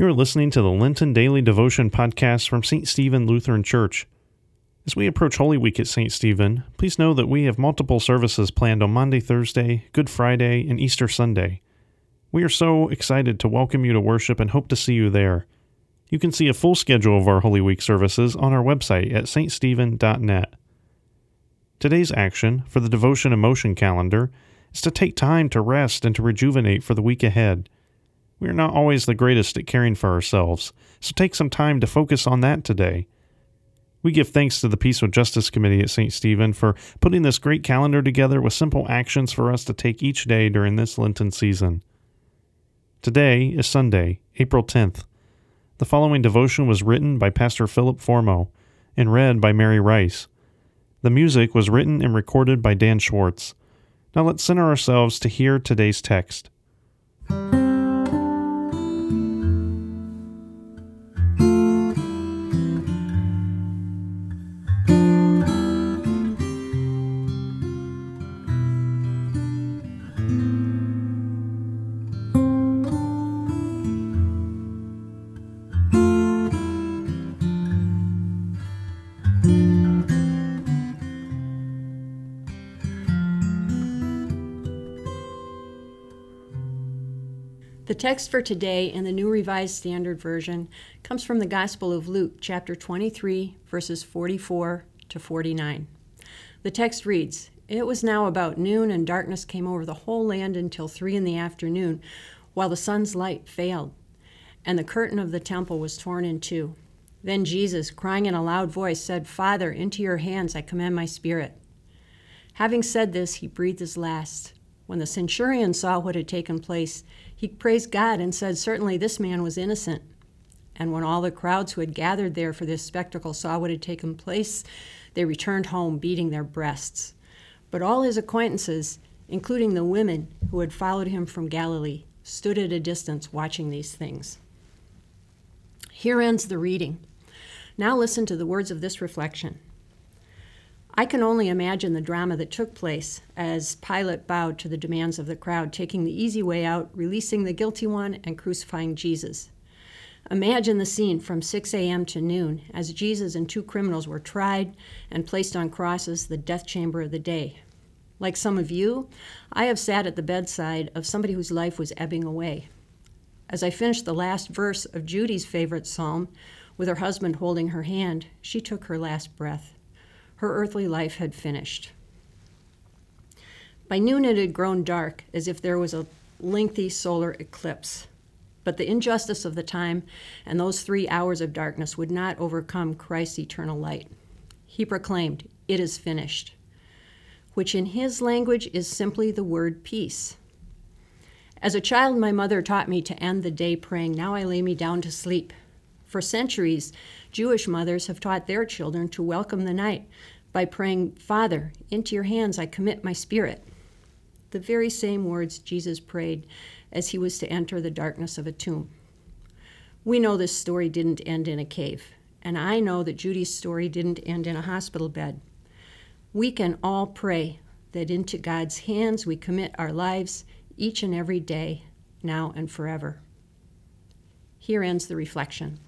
You're listening to the Lenten Daily Devotion podcast from St. Stephen Lutheran Church. As we approach Holy Week at St. Stephen, please know that we have multiple services planned on Monday, Thursday, Good Friday, and Easter Sunday. We are so excited to welcome you to worship and hope to see you there. You can see a full schedule of our Holy Week services on our website at ststephen.net. Today's action for the Devotion Emotion calendar is to take time to rest and to rejuvenate for the week ahead. We are not always the greatest at caring for ourselves, so take some time to focus on that today. We give thanks to the Peace with Justice Committee at St. Stephen for putting this great calendar together with simple actions for us to take each day during this Lenten season. Today is Sunday, April 10th. The following devotion was written by Pastor Philip Formo and read by Mary Rice. The music was written and recorded by Dan Schwartz. Now let's center ourselves to hear today's text. The text for today in the New Revised Standard Version comes from the Gospel of Luke, chapter 23, verses 44 to 49. The text reads It was now about noon, and darkness came over the whole land until three in the afternoon, while the sun's light failed, and the curtain of the temple was torn in two. Then Jesus, crying in a loud voice, said, Father, into your hands I commend my spirit. Having said this, he breathed his last. When the centurion saw what had taken place, he praised God and said, Certainly this man was innocent. And when all the crowds who had gathered there for this spectacle saw what had taken place, they returned home, beating their breasts. But all his acquaintances, including the women who had followed him from Galilee, stood at a distance watching these things. Here ends the reading. Now listen to the words of this reflection. I can only imagine the drama that took place as Pilate bowed to the demands of the crowd, taking the easy way out, releasing the guilty one, and crucifying Jesus. Imagine the scene from 6 a.m. to noon as Jesus and two criminals were tried and placed on crosses, the death chamber of the day. Like some of you, I have sat at the bedside of somebody whose life was ebbing away. As I finished the last verse of Judy's favorite psalm, with her husband holding her hand, she took her last breath her earthly life had finished. By noon, it had grown dark, as if there was a lengthy solar eclipse. But the injustice of the time and those three hours of darkness would not overcome Christ's eternal light. He proclaimed, It is finished, which in his language is simply the word peace. As a child, my mother taught me to end the day praying, Now I lay me down to sleep. For centuries, Jewish mothers have taught their children to welcome the night by praying, Father, into your hands I commit my spirit. The very same words Jesus prayed as he was to enter the darkness of a tomb. We know this story didn't end in a cave, and I know that Judy's story didn't end in a hospital bed. We can all pray that into God's hands we commit our lives each and every day, now and forever. Here ends the reflection.